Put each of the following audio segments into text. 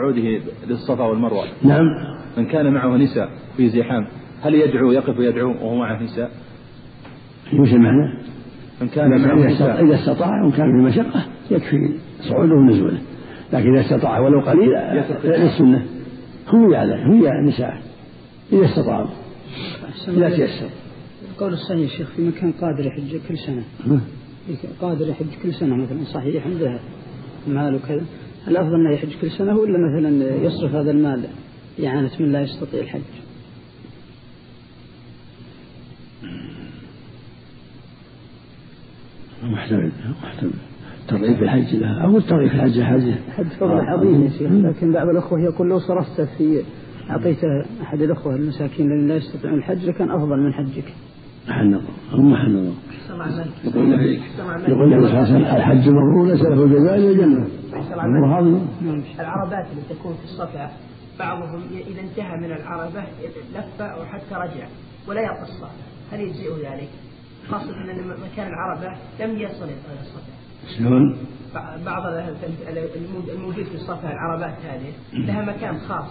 عوده للصفا والمروة. نعم. من كان معه نساء في زحام هل يدعو يقف ويدعو وهو معه نساء؟ وش المعنى؟ من كان معه إذا نساء. إذا استطاع وكان في مشقة يكفي صعوده ونزوله. لكن إذا استطاع ولو قليل للسنة هو على هو النساء إذا استطاعوا إذا تيسر. القول يا شيخ في مكان قادر يحج كل سنة. قادر يحج كل سنة مثلا صحيح عنده مال وكذا. الأفضل أنه يحج كل سنة ولا مثلا يصرف هذا المال إعانة من لا يستطيع الحج. محتمل محتمل. ترغيب في الحج لها أو الترغيب في الحج حاجة حج فضل عظيم يا شيخ لكن بعض الأخوة يقول لو صرفت في أعطيته أحد الأخوة المساكين الذين لا يستطيعون الحج لكان أفضل من حجك. محل نظر هم محل نظر. يقول النبي يقول النبي صلى الله عليه وسلم الحج مبرور ليس له جزاء الا الجنة. هذه العربات اللي تكون في الصفا بعضهم إذا انتهى من العربة لف أو حتى رجع ولا الصفا هل يجزئه ذلك؟ خاصة أن مكان العربة لم يصل إلى الصفا. شلون؟ بعض الموجود في الصفا العربات هذه لها مكان خاص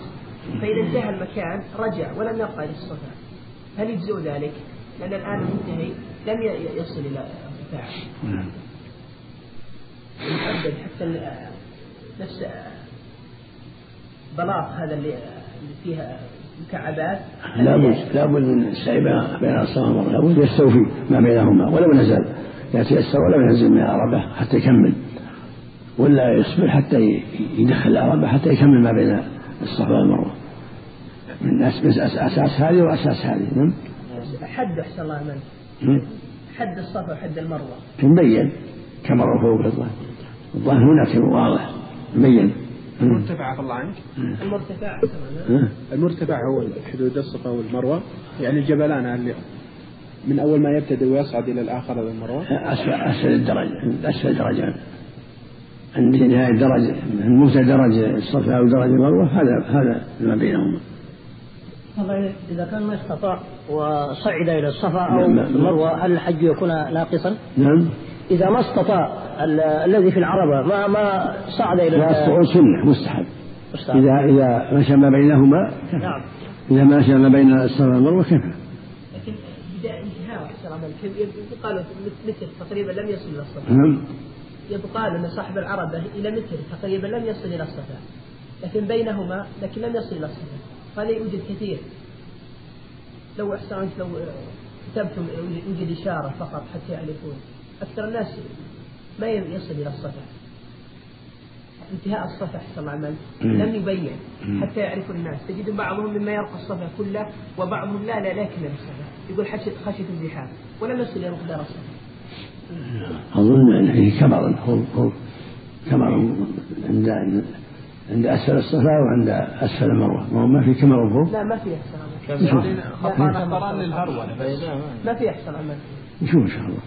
فإذا انتهى المكان رجع ولم يبقى إلى الصفا هل يجزئ ذلك؟ لأن الآن المنتهي لم يصل إلى ارتفاع محدد حتى نفس بلاط هذا اللي فيها مكعبات. لابد لابد من السعي بين الصفا والمروه لابد يستوفي ما بينهما ولو نزل يتيسر ولو ينزل من العربة حتى يكمل. ولا يصبر حتى يدخل العربة حتى يكمل ما بين الصفا والمروة. من أساس هذه وأساس هذه. نعم؟ حد أحسن الله منك حد الصفا وحد المروة. مبين كما فوق الظاهر الظاهر هناك واضح. مبين المرتفع الله عنك المرتفع. المرتفع هو حدود الصفا والمروة. يعني الجبلان اللي من أول ما يبتدئ ويصعد إلى الآخر إلى المروه اسفل أسفل الدرج أسفل درجات عند نهاية درج من موسى درج الصفا ودرج المروة هذا هذا ما بينهما. إذا كان ما استطاع وصعد إلى الصفا أو المروة هل الحج يكون ناقصا؟ نعم. إذا ما استطاع الذي في العربة ما ما صعد إلى لا الصعود سنة مستحب. مستحب. إذا إذا مشى ما بينهما كفى. نعم. إذا مشى ما بين الصفا والمروة كفى. لكن بداية انتهاء احترام يقال متر تقريبا لم يصل إلى الصفا. نعم. يقال أن صاحب العربة إلى متر تقريبا لم يصل إلى الصفا. لكن بينهما لكن لم يصل إلى الصفا. هذا يوجد كثير. لو أحسنت لو كتبتم يوجد إشارة فقط حتى يعرفون. أكثر الناس ما يصل إلى الصفا انتهاء الصفا أحسن الله عمل لم يبين. حتى يعرف الناس. تجد بعضهم مما يرقى الصفا كله وبعضهم لا لا لا يكمل الصفا يقول خشية خشية الزحام. ولم يصل إلى مقدار الصفا أظن أن فيه هو هو كمر عند عند أسفل الصفا وعند أسفل المروة؟ ما هو ما في كمر فوق لا ما في أحسن. عمل خطران للهرولة ما في أحسن. عمل نشوف إن شاء الله.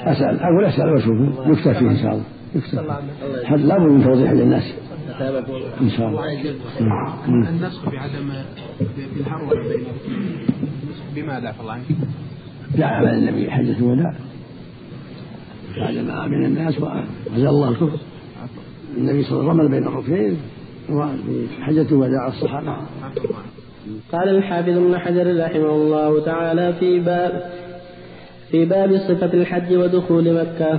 أسأل أقول أسأل وأشوف يكتب فيه إن شاء الله يكتب حد لابد من توضيح للناس. إن شاء الله. النسخ بعدم بالهرولة بين بماذا فالله عنك؟ جعل النبي حجة الوداع بعد ما آمن الناس وأزال الله الكفر. النبي صلى الله عليه وسلم بين الركنين وفي حجة وداع الصحابة. قال الحافظ ابن حجر رحمه الله تعالى في باب في باب صفة الحج ودخول مكة.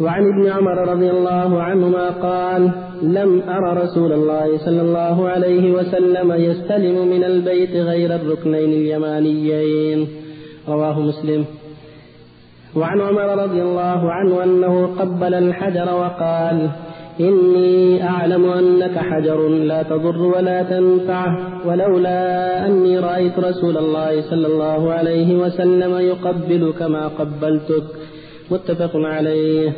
وعن ابن عمر رضي الله عنهما قال لم أر رسول الله صلى الله عليه وسلم يستلم من البيت غير الركنين اليمانيين. رواه مسلم. وعن عمر رضي الله عنه أنه قبل الحجر وقال إني أعلم أنك حجر لا تضر ولا تنفع ولولا أني رأيت رسول الله صلى الله عليه وسلم يقبلك ما قبلتك. متفق عليه.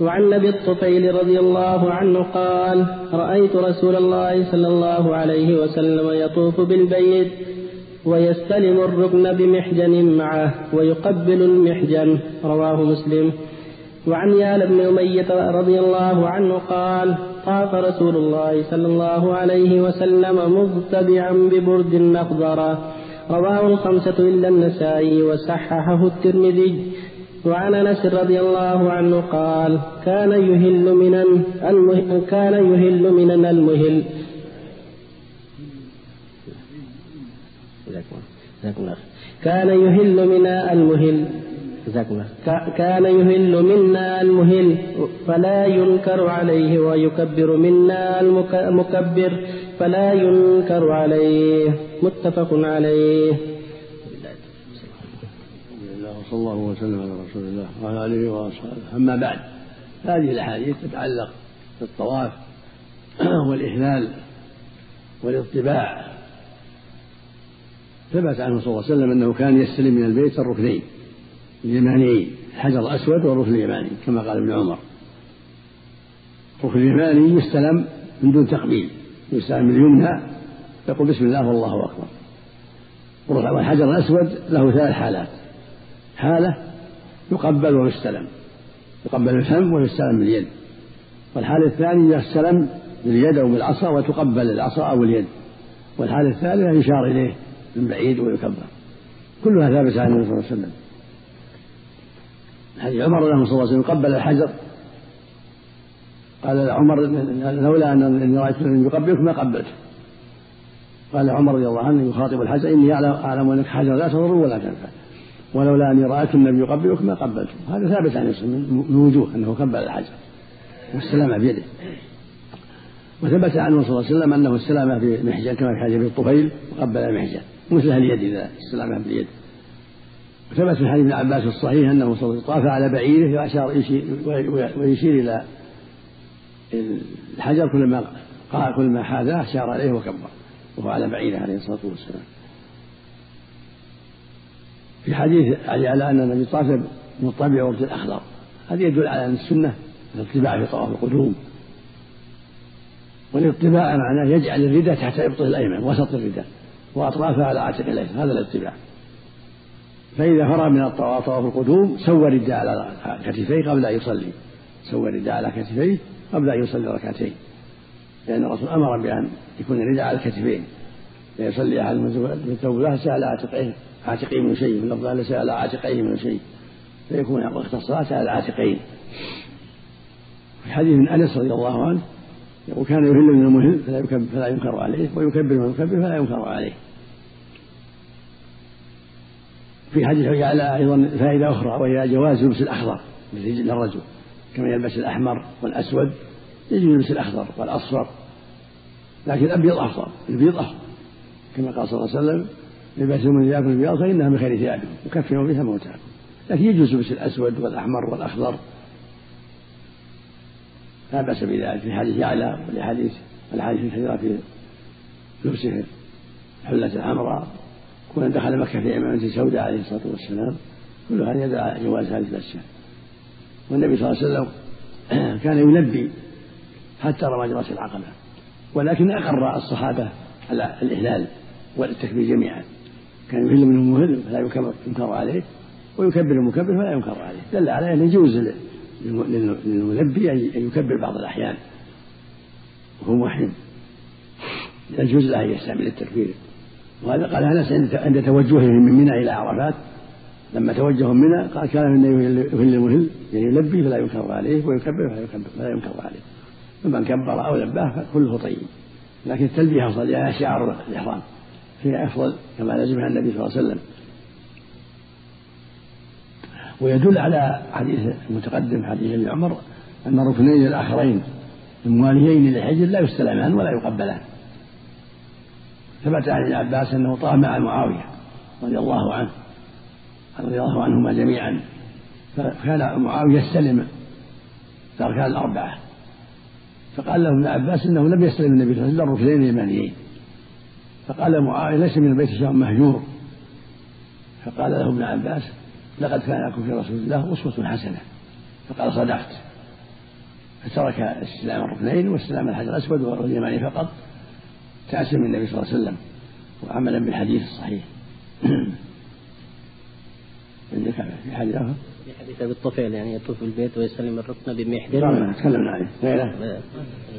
وعن أبي الطفيل رضي الله عنه قال رأيت رسول الله صلى الله عليه وسلم يطوف بالبيت ويستلم الركن بمحجن معه ويقبل المحجن. رواه مسلم. وعن يال بن أمية رضي الله عنه قال طاف رسول الله صلى الله عليه وسلم مضطبعا ببرد أخضر. رواه الخمسة إلا النسائي وصححه الترمذي. وعن أنس رضي الله عنه قال كان يهل من المهل كان يهل من المهل. كان يهل منا المهل. كان يهل منا المهل فلا ينكر عليه ويكبر منا المكبر فلا ينكر عليه. متفق عليه. صلى الله وسلم على رسول الله وعلى آله وأصحابه. أما بعد هذه الأحاديث تتعلق بالطواف والإهلال والاطباع ثبت عنه صلى الله عليه وسلم أنه كان يستلم من البيت الركنين. اليمانيين الحجر الأسود والركن اليماني كما قال ابن عمر. الركن اليماني يستلم من دون تقبيل يستلم من اليمنى يقول بسم الله والله أكبر. والحجر الأسود له ثلاث حالات. حالة يقبل ويستلم يقبل الفم ويستلم باليد والحالة الثانية يستلم باليد أو بالعصا وتقبل العصا أو اليد. والحالة الثالثة يشار إليه من بعيد ويكبر. كلها ثابتة عن النبي صلى الله عليه وسلم. حديث عمر له صلى الله عليه وسلم قبل الحجر. قال عمر لولا إني رأيت ان يقبلك ما قبلته قال عمر رضي الله عنه يخاطب الحجر إني اعلم أنك حجر لا تضر ولا تنفع. ولولا أني رأيت النبي يقبلك ما قبلته هذا ثابت عن من وجوه أنه قبل الحجر. واستلم بيده. وثبت عنه صلى الله عليه وسلم أنه استلم بمحجن كما في حديث الطفيل وقبل المحجن مثل اليد إذا استلمها باليد. وثبت في حديث ابن عباس الصحيح أنه صلى الله عليه وسلم طاف على بعيره وأشار ويشير إلى الحجر كلما قال كلما حاذاه أشار عليه وكبر وهو على بعيره عليه الصلاة والسلام. في حديث علي على أن النبي طاف مطبع ورد الأخضر هذا يدل على أن السنة الاطباع في طواف القدوم. والاطباع معناه يجعل الرداء تحت إبطه الأيمن وسط الرداء وأطرافها على عاتق الأيمن هذا الاطباع فإذا فرغ من الطواف طواف القدوم سوى الرداء على كتفيه قبل أن يصلي. سوى الرداء على كتفيه قبل أن يصلي ركعتين. لأن الرسول أمر بأن يكون الرداء على الكتفين. فيصلي أحد من ثوب لا على عاتقيه عاتقين من شيء. من لفظ ليس على عاتقين من شيء. فيكون وقت الصلاة على العاتقين. في حديث من أنس رضي الله عنه يقول كان يهل من المهل فلا يكبر فلا ينكر عليه ويكبر من يكبر فلا ينكر عليه. في حديث على أيضا فائدة أخرى وهي جواز لبس الأخضر للرجل كما يلبس الأحمر والأسود يجوز يلبس الأخضر والأصفر لكن الأبيض أفضل البيض أفضل. كما قال صلى الله عليه وسلم لباسهم من ثيابكم البياض فإنها من خير ثيابكم وكفنوا بها موتاكم لكن يجوز لبس الأسود والأحمر والأخضر. لا بأس بذلك في حديث يعلى ولحديث الحديث الكثيرة في لبسه الحلة الحمراء كون دخل مكة في عمامة سوداء عليه الصلاة والسلام كل هذا يدل على جواز هذه الأشياء. والنبي صلى الله عليه وسلم كان يلبي حتى رمى جرس العقبة. ولكن أقر الصحابة على الإهلال والتكبير جميعا. كان يهل منه مهل فلا ينكر عليه ويكبر المكبر فلا ينكر عليه. دل على أنه يجوز للملبي أن يكبر بعض الأحيان. وهو محرم يجوز له أن يستعمل التكبير. وهذا قال أنس عند توجههم من منى إلى عرفات. لما توجهوا منى قال كان من يهل المهل يعني يلبي فلا ينكر عليه ويكبر فلا يكبر فلا ينكر عليه. فمن كبر أو لباه فكله طيب. لكن التلبية أفضل لها شعار الإحرام. فيها أفضل كما لزمها النبي صلى الله عليه وسلم. ويدل على حديث المتقدم حديث ابن عمر أن الركنين الآخرين المواليين للحجر لا يستلمان ولا يقبلان. ثبت عن ابن عباس أنه طاف مع معاوية رضي الله عنه رضي الله عنهما جميعا. فكان معاوية يستلم الأركان الأربعة. فقال له ابن عباس إنه لم يستلم النبي صلى الله عليه وسلم الركنين اليمانيين. فقال معاوية ليس من البيت شيء مهجور. فقال له ابن عباس لقد كان لكم في رسول الله أسوة حسنة. فقال صدقت. فترك استلام الركنين واستلام الحجر الأسود واليماني فقط. تأسيا من النبي صلى الله عليه وسلم وعملا بالحديث الصحيح. عندك في حديث آخر؟ في حديث أبي الطفيل يعني يطوف البيت ويسلم الركن نعم تكلمنا عليه.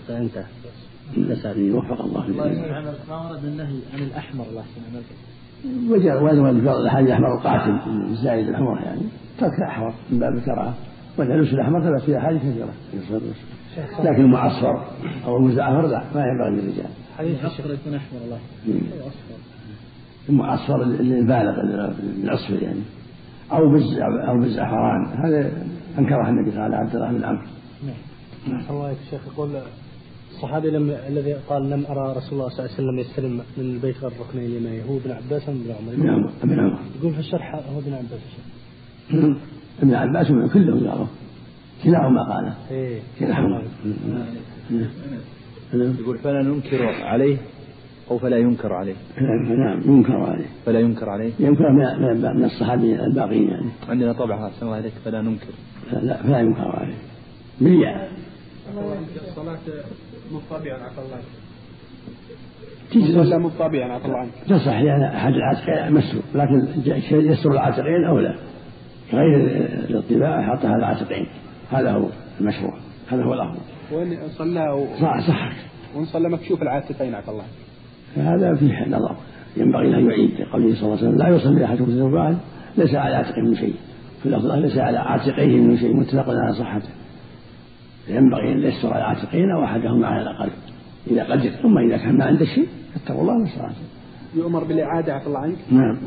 لا انتهى وفق الله الله ما ورد النهي عن الأحمر الله يحسن عملك وجد الحاجة الأحمر القاتل الزايد الحمر يعني. ترك الأحمر من باب الكراهة. واللبس الأحمر ثبت فيها أحاديث كثيرة. لكن المعصفر أو المزعفر لا ما ينبغي للرجال. حديث الشيخ يكون أحمر الله المعصفر البالغ العصفر يعني. أو بز أو بالزعفران هذا أنكره النبي صلى الله عليه وسلم عبد الله بن عمرو نعم. الله الشيخ يقول الصحابي لم الذي قال لم أرى رسول الله صلى الله عليه وسلم يستلم من البيت غير الركنين اليماني هو ابن عباس ام ابن عمر؟ نعم ابن عمر. يقول في الشرح هو ابن عباس؟ ابن عباس كلهم قالوا كلاهما قال. إيه. كلاهما. يقول فلا ننكر عليه أو فلا ينكر عليه. نعم ينكر عليه. فلا ينكر عليه. ينكر من من الصحابي الباقيين يعني. عندنا طبعها أحسن الله عليك فلا ننكر. لا فلا ينكر عليه. بالياء الصلاة مطابعا عفى الله تجي ولا مطابعا عفى الله عنك تصح لأن أحد العاتقين مسلوب لكن يسر العاتقين أولى غير الاطباع حطها على العاتقين هذا هو المشروع هذا هو الأفضل وإن صلى صح صح. وإن صلى مكشوف العاتقين عفى الله؟ فهذا فيه نظر ينبغي أن يعيد قوله صلى الله عليه وسلم لا يصلي أحدكم في واحد ليس على عاتقه من شيء. في اللفظ ليس على عاتقيه من شيء متفق على صحته. ينبغي أن يستر على عاتقين أو أحدهما على الأقل. إذا قدر ثم إذا كان ما عنده شيء فاتقوا الله والصلاة يؤمر بالإعادة عفى الله عنك. نعم.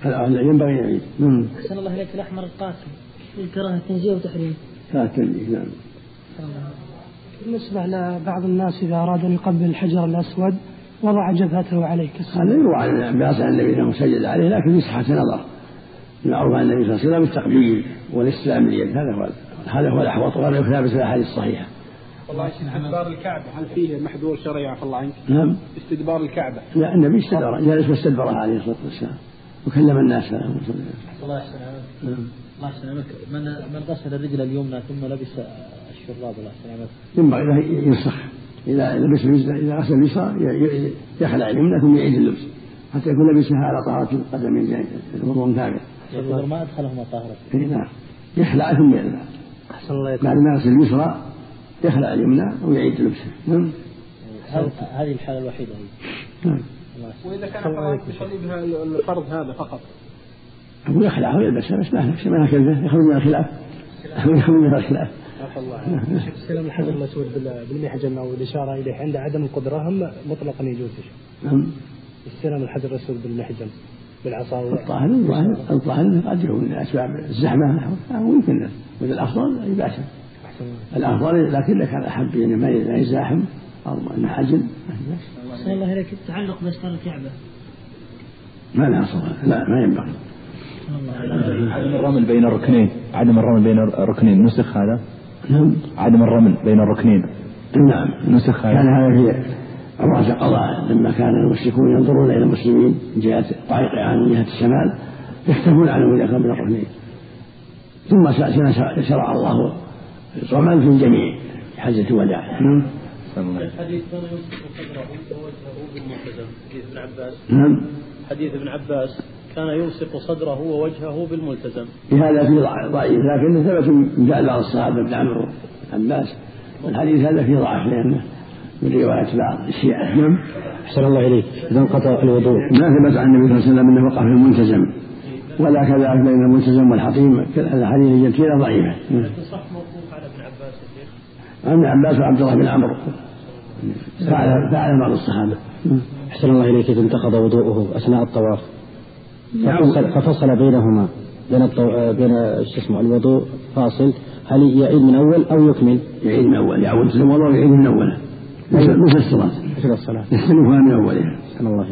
هذا ينبغي أن يعيد. نعم أحسن الله إليك الأحمر القاسم. الكراهة تنزيه وتحريم. لا تنزيه نعم بالنسبة لبعض الناس إذا أراد أن يقبل الحجر الأسود وضع جبهته عليه هذا يروى عن عباس عن النبي انه سجد عليه لكن في صحة نظر معروف عن النبي صلى الله عليه وسلم التقبيل والاستلام اليد هذا هو هذا هو الأحوط وهذا ثابت في الأحاديث الصحيحة. استدبار الكعبة هل فيه محذور شرعي عفى الله عنك؟ نعم. استدبار الكعبة. لا النبي استدبر جالس واستدبرها عليه الصلاة والسلام وكلم الناس الله يحسن نعم. الله يحسن من من غسل الرجل اليمنى ثم لبس الشراب الله يحسن ينبغي له ينسخ إذا لبس إذا غسل اليسرى يخلع اليمنى ثم يعيد اللبس حتى يكون لبسها على طهارة القدمين الوضوء ثابت. ما أدخلهما طاهرة. نعم يخلع ثم يخلع. أحسن الله بعد ما يغسل اليسرى يخلع اليمنى ويعيد لبسه. نعم. هذه الحالة الوحيدة هي. نعم. وإذا كان يصلي بها الفرض هذا فقط. أبو يخلعه ويلبسها بس ما ما كلفه يخرج من الخلاف. يخرج من الخلاف. استلم الحجر الاسود بالمحجن أو الاشاره إليه. عند عدم القدره هم مطلقا يجوز. نعم. استلم الحجر الاسود بالمحجن بالعصا الظاهر الظاهر الظاهر قد يكون أسباب الزحمة ممكن. والافضل يباشر. الافضل لكن لك على أحب يعني ما يزاحم. أو المحاجن أحسن الله إليك التعلق بأستار الكعبة ما لها صلاة. لا ما ينبغي. عدم الرمل بين الركنين. عدم الرمل بين الركنين. نسخ هذا؟ نعم. عدم الرمل بين الركنين. نعم. نسخ هذا. كان هذا في عمرة القضاء. لما كان المشركون ينظرون إلى المسلمين من جهة طريق عن من جهة الشمال يختفون عنهم إذا كان بين الركنين. ثم شرع الله الرمل في الجميع حجة الوداع. نعم. الحديث كان يمسك صدره ووجهه بالملتزم حديث ابن عباس. نعم. حديث ابن عباس. كان يلصق صدره ووجهه بالملتزم. هذا فيه ضعيف لكنه ثبت من بعض الصحابة ابن عمرو عباس. والحديث هذا فيه ضعف لأنه من رواية بعض الشيعة. نعم. أحسن الله إليك. إذا انقطع الوضوء. ما ثبت عن النبي صلى الله عليه وسلم أنه وقف في الملتزم. ولا كذلك بين الملتزم والحطيم الاحاديث اللي كثيره ضعيفه صح موقوف على ابن عباس يا شيخ. ابن عباس وعبد الله بن عمرو. فعل فعل بعض الصحابة. أحسن الله إليك إذا انتقض وضوءه أثناء الطواف. ففصل, ففصل بينهما بين الطو... بين شو اسمه الوضوء فاصل. هل يعيد من أول أو يكمل؟ يعيد من أول يعود في الوضوء ويعيد من أوله. مثل الصلاة. مثل الصلاة. يستلمها من أولها أحسن الله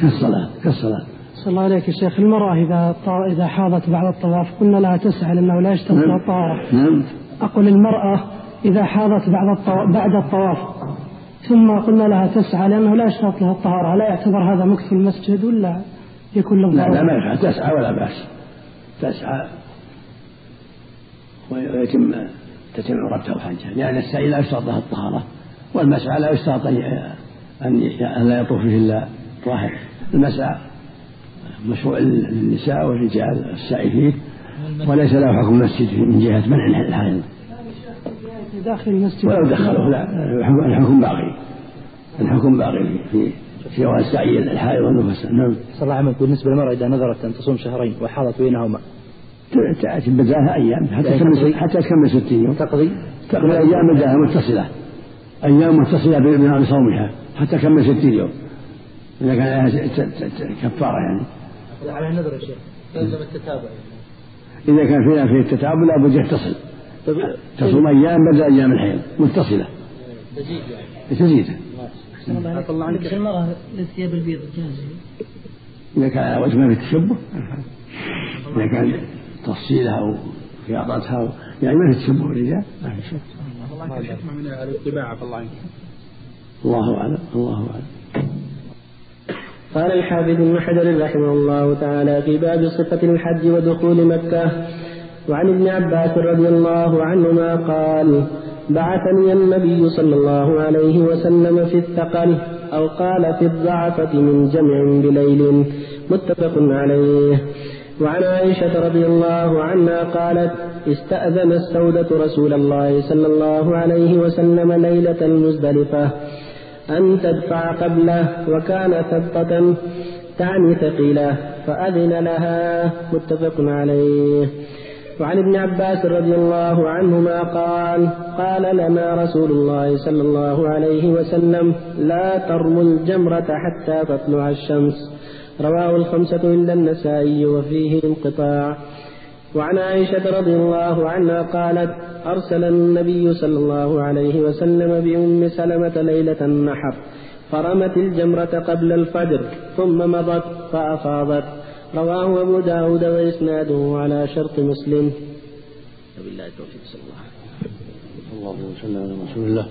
كالصلاة كالصلاة. صلى الله عليك يا شيخ. المرأة إذا إذا حاضت بعد الطواف قلنا لها تسعى لأنه لا يشترط لها الطهارة نعم. أقول المرأة إذا حاضت بعد الطواف بعد الطواف ثم قلنا لها تسعى لأنه لا يشترط لها الطهارة لا يعتبر هذا مكث في المسجد ولا يكون له لا لا ما يفعل تسعى ولا بأس. تسعى ويتم تتم عمرته وحجها لأن السعي لا يشترط لها الطهارة والمسعى لا يشترط أن لا يطوف فيه إلا طاهر. المسعى مشروع للنساء والرجال السعي فيه وليس له حكم المسجد من جهة منع الحائض. داخل المسجد. ولو دخلوه لا الحكم باقي. الحكم باقي في في جواز سعي الحائض والنفساء نعم. صلى الله عليه بالنسبة للمرأة إذا نذرت أن تصوم شهرين وحاضت بينهما. تأتي بدالها أيام حتى تكمل حتى تكمل 60 يوم تقضي؟ تقضي أيام بدالها متصلة. أيام متصلة بصومها حتى تكمل 60 يوم إذا كان عليها كفارة يعني. على النذر يا شيخ. يلزم التتابع إذا كان فيها في التتابع لابد يتصل. تصوم أيام بدل أيام الحيض متصلة. تزيد يعني. تزيد. الله عنك المرأة للثياب البيض جاهزة إذا كان على وجه ما في تشبه إذا كان تفصيلها أو خياطتها يعني ما في تشبه الرجال ما في شك. والله الحكمة من الطباعة الله عنك الله أعلم الله أعلم. قال الحافظ ابن حجر رحمه الله تعالى في باب صفة الحج ودخول مكة. وعن ابن عباس رضي الله عنهما قال بعثني النبي صلى الله عليه وسلم في الثقل أو قال في الضعفة من جمع بليل. متفق عليه. وعن عائشة رضي الله عنها قالت استأذن السودة رسول الله صلى الله عليه وسلم ليلة المزدلفة أن تدفع قبله وكان ثبطة تعني ثقيلة فأذن لها. متفق عليه. وعن ابن عباس رضي الله عنهما قال قال لنا رسول الله صلى الله عليه وسلم لا ترموا الجمرة حتى تطلع الشمس. رواه الخمسة إلا النسائي وفيه انقطاع. وعن عائشة رضي الله عنها قالت أرسل النبي صلى الله عليه وسلم بأم سلمة ليلة النحر فرمت الجمرة قبل الفجر ثم مضت فأفاضت. رواه أبو داود وإسناده على شرط مسلم. وبالله التوفيق صلى الله عليه وسلم. اللهم صل على رسول الله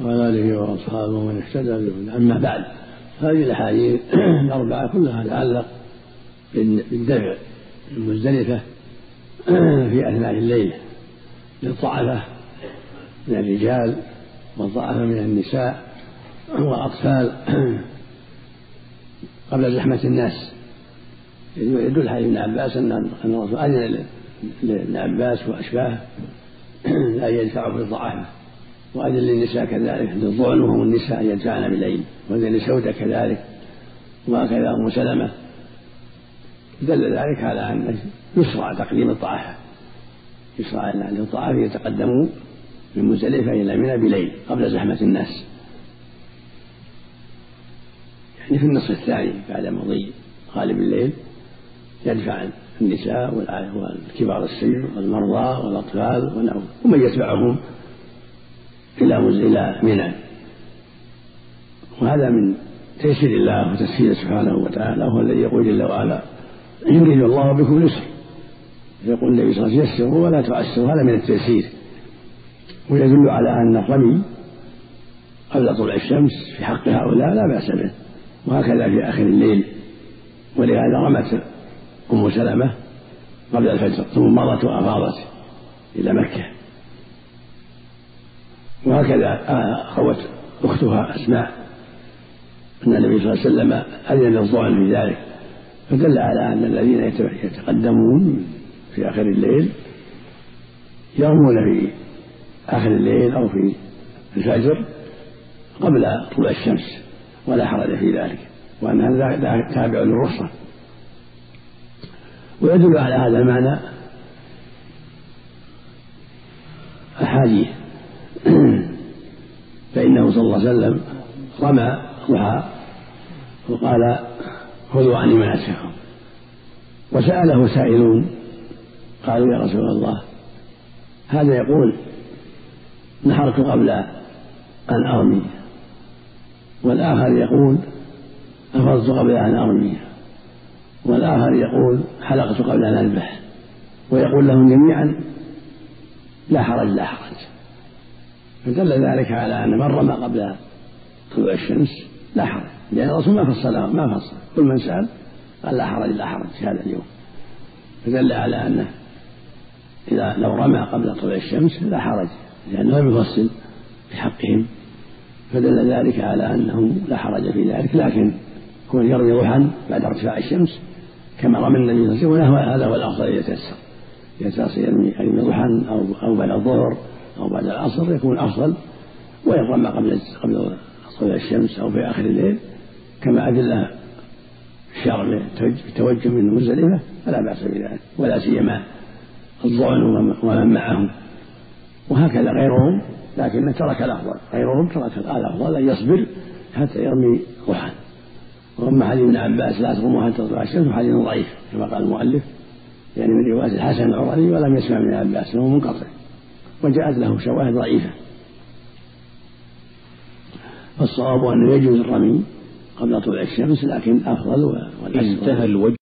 وعلى آله وأصحابه ومن اهتدى بهداه. أما بعد هذه الأحاديث الأربعة كلها تتعلق بالدفع المزدلفة في أثناء الليل للضعفة من الرجال والضعفة من النساء والأطفال قبل زحمة الناس. يدل حديث إبن عباس أن أن الرسول أذن لابن عباس وأشباهه أن يدفعوا في الضعفاء وأذن للنساء كذلك للظعن وهم النساء أن يدفعن بالليل وأذن لسودة كذلك وهكذا أم سلمة. دل ذلك على أن يشرع تقديم الضعفاء يشرع أن الضعفاء يتقدموا من مزدلفة إلى منى بليل قبل زحمة الناس. يعني في النصف الثاني بعد مضي غالب الليل يدفع النساء والكبار السن والمرضى والأطفال ونحوهم ومن يتبعهم إلى إلى منى. وهذا من تيسير الله وتسهيله سبحانه وتعالى هو الذي يقول جل وعلا يريد الله بكم اليسر يقول النبي صلى الله عليه وسلم يسروا ولا تعسروا. هذا من التيسير. ويدل على أن الرمي قبل طلوع الشمس في حق هؤلاء لا بأس به وهكذا في آخر الليل. ولهذا رمت أم سلمة قبل الفجر ثم مضت وأفاضت إلى مكة. وهكذا روت أختها أسماء أن النبي صلى الله عليه وسلم أذن للظعن في ذلك. فدل على أن الذين يتقدمون في آخر الليل يرمون في آخر الليل أو في الفجر قبل طلوع الشمس ولا حرج في ذلك وأن هذا تابع للرخصة. ويدل على هذا المعنى أحاديث. فإنه صلى الله عليه وسلم رمى ضحى وقال خذوا عني مناسككم وسأله سائلون قالوا يا رسول الله هذا يقول نحرت قبل أن أرمي والآخر يقول أفضت قبل أن أرمي. والآخر يقول حلقت قبل أن أذبح ويقول لهم جميعا لا حرج لا حرج. فدل ذلك على أن من رمى قبل طلوع الشمس لا حرج لأن الرسول ما فصل ما فصل. كل من سأل قال لا حرج لا حرج في هذا اليوم. فدل على أنه إذا لو رمى قبل طلوع الشمس لا حرج لأنه لم يفصل في حقهم فدل ذلك على أنه لا حرج في ذلك لكن كون يرمي ضحى بعد ارتفاع الشمس كما رمى الله عليه وسلم هذا هو الأفضل يتيسر يتيسر يرمي ضحى أو أو بعد الظهر أو بعد العصر يكون أفضل وإن رمى قبل قبل طلوع الشمس أو في آخر الليل كما أدل الشرع بالتوجه من مزدلفة فلا بأس بذلك ولا سيما الظعن ومن معهم. وهكذا غيرهم لكن ترك الأفضل غيرهم ترك الأفضل أن يصبر حتى يرمي ضحى وأما حديث ابن عباس لا تقوموا حتى تطلع الشمس حديث ضعيف كما قال المؤلف يعني من رواية الحسن العرني ولم يسمع من عباس فهو منقطع. وجاءت له شواهد ضعيفة. فالصواب أنه يجوز الرمي قبل طلوع الشمس لكن أفضل والأسفل. انتهى الوجه.